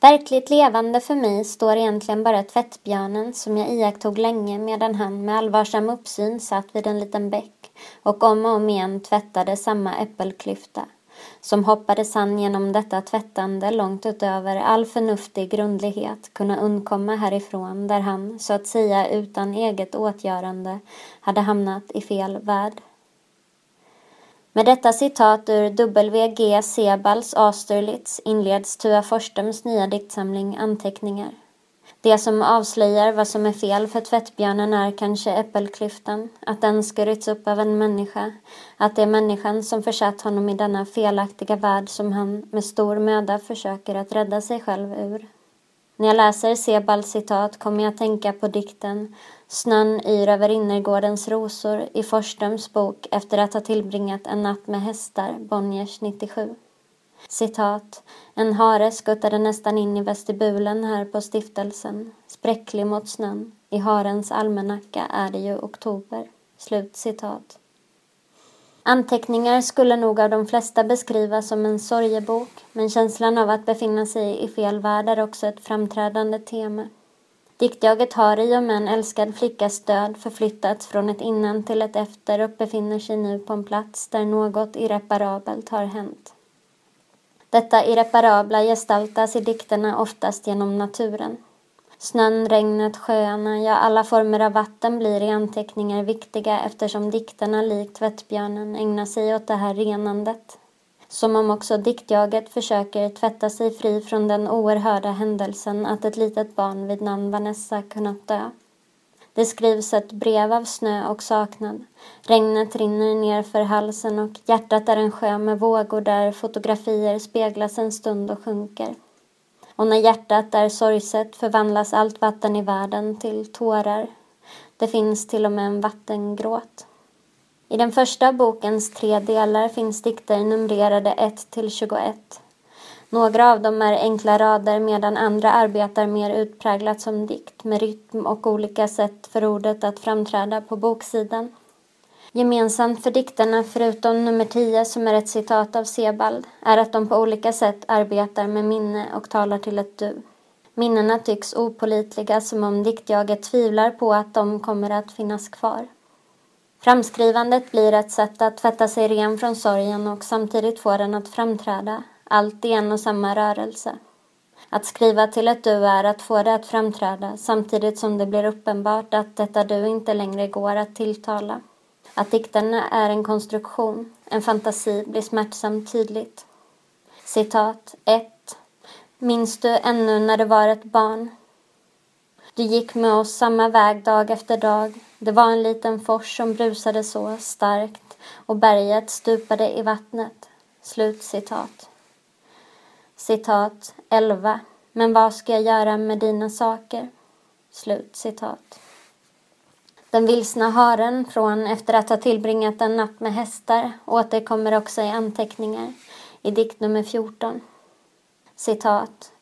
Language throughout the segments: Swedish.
Verkligt levande för mig står egentligen bara tvättbjörnen som jag iakttog länge medan han med allvarsam uppsyn satt vid en liten bäck och om och om igen tvättade samma äppelklyfta som hoppades han genom detta tvättande långt utöver all förnuftig grundlighet kunna undkomma härifrån där han, så att säga utan eget åtgörande, hade hamnat i fel värld. Med detta citat ur W.G. Sebals Austerlitz inleds Tua Forsströms nya diktsamling Anteckningar. Det som avslöjar vad som är fel för tvättbjörnen är kanske äppelklyftan, att den skurits upp av en människa, att det är människan som försatt honom i denna felaktiga värld som han med stor möda försöker att rädda sig själv ur. När jag läser Sebals citat kommer jag att tänka på dikten Snön yr över innergårdens rosor i Forsströms bok efter att ha tillbringat en natt med hästar, Bonniers 97. Citat. En hare skuttade nästan in i vestibulen här på stiftelsen, spräcklig mot snön. I harens almanacka är det ju oktober. Slut citat. Anteckningar skulle nog av de flesta beskrivas som en sorgebok, men känslan av att befinna sig i fel värld är också ett framträdande tema. Diktjaget har i och med en älskad flickas död förflyttats från ett innan till ett efter och befinner sig nu på en plats där något irreparabelt har hänt. Detta irreparabla gestaltas i dikterna oftast genom naturen. Snön, regnet, sjöarna, ja alla former av vatten blir i anteckningar viktiga eftersom dikterna likt tvättbjörnen ägnar sig åt det här renandet. Som om också diktjaget försöker tvätta sig fri från den oerhörda händelsen att ett litet barn vid namn Vanessa kunnat dö. Det skrivs ett brev av snö och saknad. Regnet rinner ner för halsen och hjärtat är en sjö med vågor där fotografier speglas en stund och sjunker. Och när hjärtat är sorgset förvandlas allt vatten i världen till tårar. Det finns till och med en vattengråt. I den första bokens tre delar finns dikter numrerade 1 till 21. Några av dem är enkla rader medan andra arbetar mer utpräglat som dikt med rytm och olika sätt för ordet att framträda på boksidan. Gemensamt för dikterna, förutom nummer 10 som är ett citat av Sebald, är att de på olika sätt arbetar med minne och talar till ett du. Minnena tycks opolitliga som om diktjaget tvivlar på att de kommer att finnas kvar. Framskrivandet blir ett sätt att tvätta sig ren från sorgen och samtidigt få den att framträda, allt i en och samma rörelse. Att skriva till ett du är att få det att framträda samtidigt som det blir uppenbart att detta du inte längre går att tilltala. Att dikterna är en konstruktion, en fantasi, blir smärtsamt tydligt. Citat 1. Minns du ännu när du var ett barn? Du gick med oss samma väg dag efter dag. Det var en liten fors som brusade så starkt och berget stupade i vattnet. Slut citat. Citat 11. Men vad ska jag göra med dina saker? Slut citat. Den vilsna haren från efter att ha tillbringat en natt med hästar återkommer också i anteckningar i dikt nummer 14. Citat.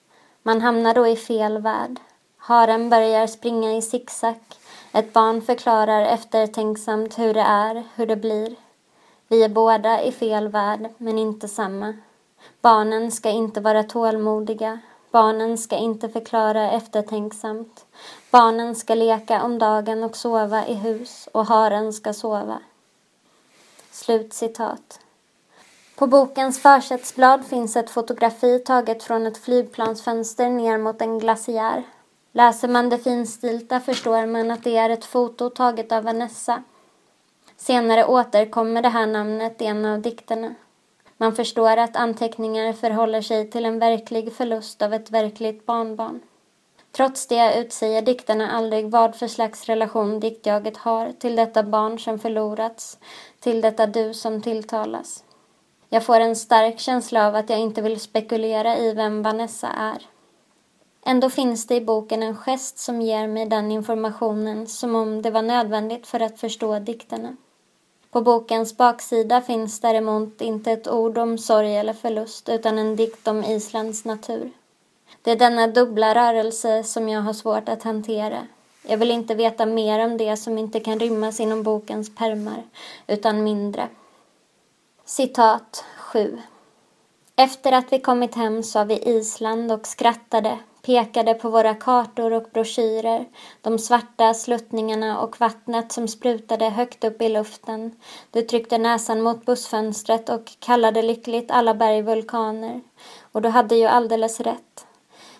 Man hamnar då i fel värld. Haren börjar springa i zigzag. Ett barn förklarar eftertänksamt hur det är, hur det blir. Vi är båda i fel värld, men inte samma. Barnen ska inte vara tålmodiga. Barnen ska inte förklara eftertänksamt. Barnen ska leka om dagen och sova i hus och haren ska sova. Slut citat. På bokens försättsblad finns ett fotografi taget från ett flygplansfönster ner mot en glaciär. Läser man det finstilta förstår man att det är ett foto taget av Vanessa. Senare återkommer det här namnet i en av dikterna. Man förstår att anteckningar förhåller sig till en verklig förlust av ett verkligt barnbarn. Trots det utsäger dikterna aldrig vad för slags relation diktjaget har till detta barn som förlorats, till detta du som tilltalas. Jag får en stark känsla av att jag inte vill spekulera i vem Vanessa är. Ändå finns det i boken en gest som ger mig den informationen som om det var nödvändigt för att förstå dikterna. På bokens baksida finns däremot inte ett ord om sorg eller förlust utan en dikt om Islands natur. Det är denna dubbla rörelse som jag har svårt att hantera. Jag vill inte veta mer om det som inte kan rymmas inom bokens permar, utan mindre. Citat 7. Efter att vi kommit hem sa vi Island och skrattade, pekade på våra kartor och broschyrer, de svarta sluttningarna och vattnet som sprutade högt upp i luften. Du tryckte näsan mot bussfönstret och kallade lyckligt alla berg vulkaner. Och du hade ju alldeles rätt.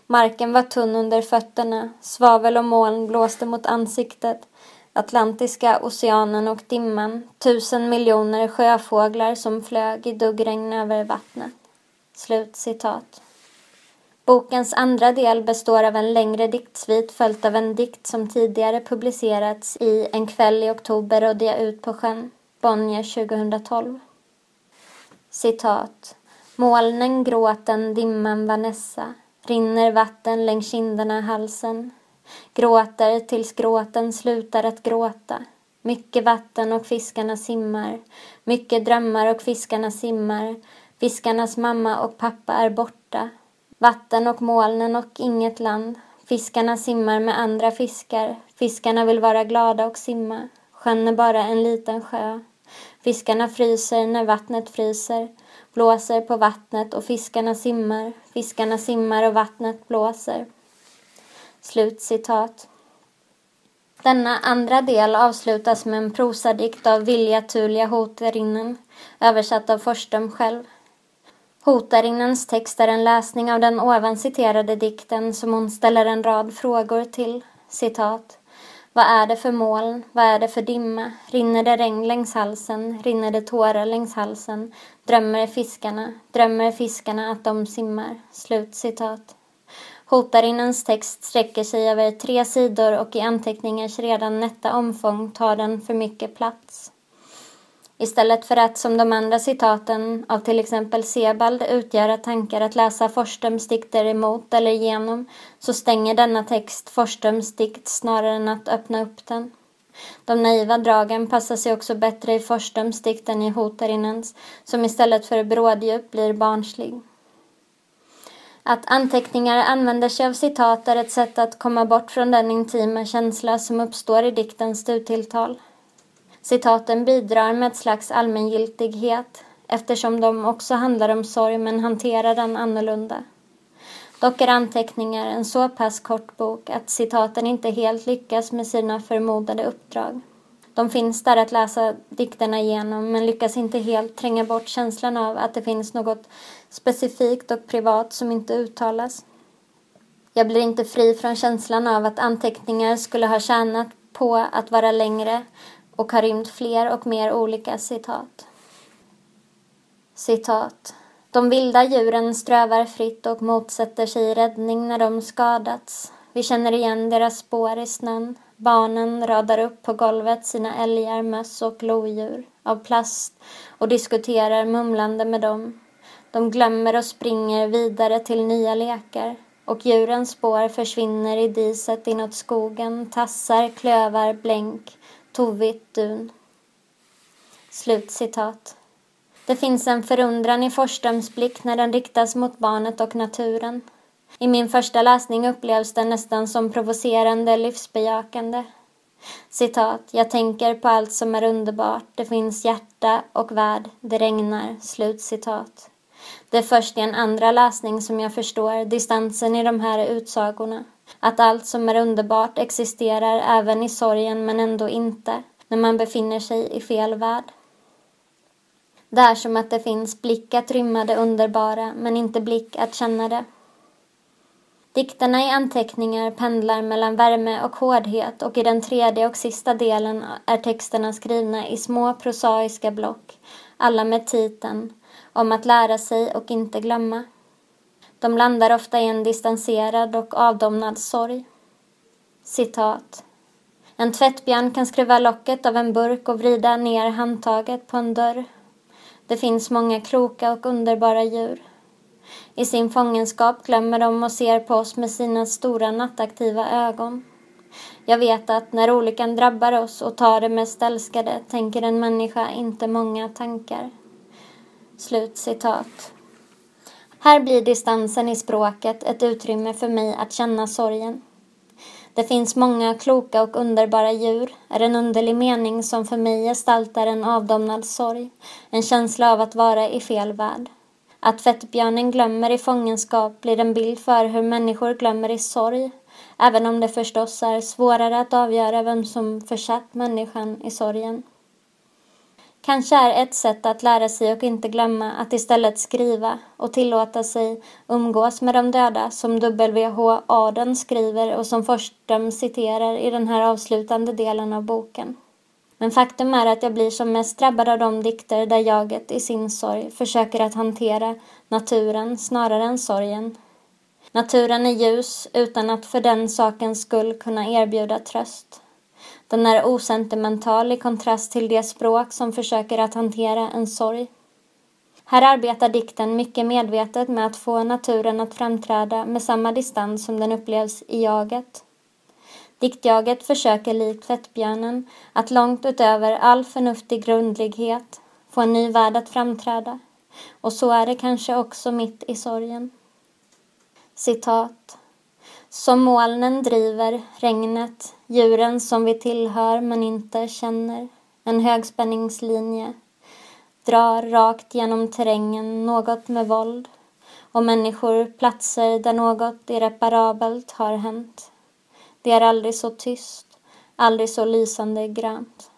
Marken var tunn under fötterna, svavel och moln blåste mot ansiktet. Atlantiska oceanen och dimman, tusen miljoner sjöfåglar som flög i duggregn över vattnet. Slut citat. Bokens andra del består av en längre diktsvit följt av en dikt som tidigare publicerats i En kväll i oktober rådde jag ut på sjön, Bonnier 2012. Citat. Molnen, gråten, dimman, Vanessa. Rinner vatten längs kinderna, halsen. Gråter tills gråten slutar att gråta. Mycket vatten och fiskarna simmar. Mycket drömmar och fiskarna simmar. Fiskarnas mamma och pappa är borta. Vatten och molnen och inget land. Fiskarna simmar med andra fiskar. Fiskarna vill vara glada och simma. Sjön är bara en liten sjö. Fiskarna fryser när vattnet fryser. Blåser på vattnet och fiskarna simmar. Fiskarna simmar och vattnet blåser. Slut citat. Denna andra del avslutas med en prosadikt av Vilja Tulia Hoterinnen, översatt av Forsström själv. Hotarinnens text är en läsning av den ovan citerade dikten som hon ställer en rad frågor till. Citat. Vad är det för moln? Vad är det för dimma? Rinner det regn längs halsen? Rinner det tårar längs halsen? Drömmer fiskarna? Drömmer fiskarna att de simmar? Slut citat. Hotarinnens text sträcker sig över tre sidor och i anteckningars redan nätta omfång tar den för mycket plats. Istället för att som de andra citaten av till exempel Sebald utgöra tankar att läsa Forsströms dikter emot eller genom så stänger denna text Forsströms dikt snarare än att öppna upp den. De naiva dragen passar sig också bättre i Forsströms dikt än i Hotarinnens som istället för bråddjup blir barnslig. Att anteckningar använder sig av citat är ett sätt att komma bort från den intima känsla som uppstår i diktens stuttilltal. Citaten bidrar med ett slags allmängiltighet eftersom de också handlar om sorg men hanterar den annorlunda. Dock är anteckningar en så pass kort bok att citaten inte helt lyckas med sina förmodade uppdrag. De finns där att läsa dikterna igenom men lyckas inte helt tränga bort känslan av att det finns något specifikt och privat som inte uttalas. Jag blir inte fri från känslan av att anteckningar skulle ha tjänat på att vara längre och har rymt fler och mer olika citat. Citat. De vilda djuren strövar fritt och motsätter sig räddning när de skadats. Vi känner igen deras spår i snön. Barnen radar upp på golvet sina älgar, möss och lodjur av plast och diskuterar mumlande med dem. De glömmer och springer vidare till nya lekar och djurens spår försvinner i diset inåt skogen, tassar, klövar, blänk tovigt dun. Slut citat. Det finns en förundran i Forsströms blick när den riktas mot barnet och naturen. I min första läsning upplevs den nästan som provocerande livsbejakande. Citat. Jag tänker på allt som är underbart. Det finns hjärta och värld. Det regnar. Slut citat. Det är först i en andra läsning som jag förstår distansen i de här utsagorna. Att allt som är underbart existerar även i sorgen men ändå inte, när man befinner sig i fel värld. Det är som att det finns blick att rymma det underbara, men inte blick att känna det. Dikterna i anteckningar pendlar mellan värme och hårdhet och i den tredje och sista delen är texterna skrivna i små prosaiska block, alla med titeln Om att lära sig och inte glömma. De landar ofta i en distanserad och avdomnad sorg. Citat. En tvättbjörn kan skruva locket av en burk och vrida ner handtaget på en dörr. Det finns många kloka och underbara djur. I sin fångenskap glömmer de och ser på oss med sina stora nattaktiva ögon. Jag vet att när olyckan drabbar oss och tar det mest älskade tänker en människa inte många tankar. Slut citat. Här blir distansen i språket ett utrymme för mig att känna sorgen. Det finns många kloka och underbara djur är en underlig mening som för mig gestaltar en avdomnad sorg, en känsla av att vara i fel värld. Att fettbjörnen glömmer i fångenskap blir en bild för hur människor glömmer i sorg, även om det förstås är svårare att avgöra vem som försatt människan i sorgen. Kanske är ett sätt att lära sig och inte glömma att istället skriva och tillåta sig umgås med de döda som W.H. Aden skriver och som Forsström citerar i den här avslutande delen av boken. Men faktum är att jag blir som mest drabbad av de dikter där jaget i sin sorg försöker att hantera naturen snarare än sorgen. Naturen är ljus utan att för den sakens skull kunna erbjuda tröst. Den är osentimental i kontrast till det språk som försöker att hantera en sorg. Här arbetar dikten mycket medvetet med att få naturen att framträda med samma distans som den upplevs i jaget. Diktjaget försöker likt tvättbjörnen att långt utöver all förnuftig grundlighet få en ny värld att framträda. Och så är det kanske också mitt i sorgen. Citat. Som molnen driver regnet, djuren som vi tillhör men inte känner, en högspänningslinje, drar rakt genom terrängen, något med våld, och människor platser där något irreparabelt har hänt. Det är aldrig så tyst, aldrig så lysande grönt.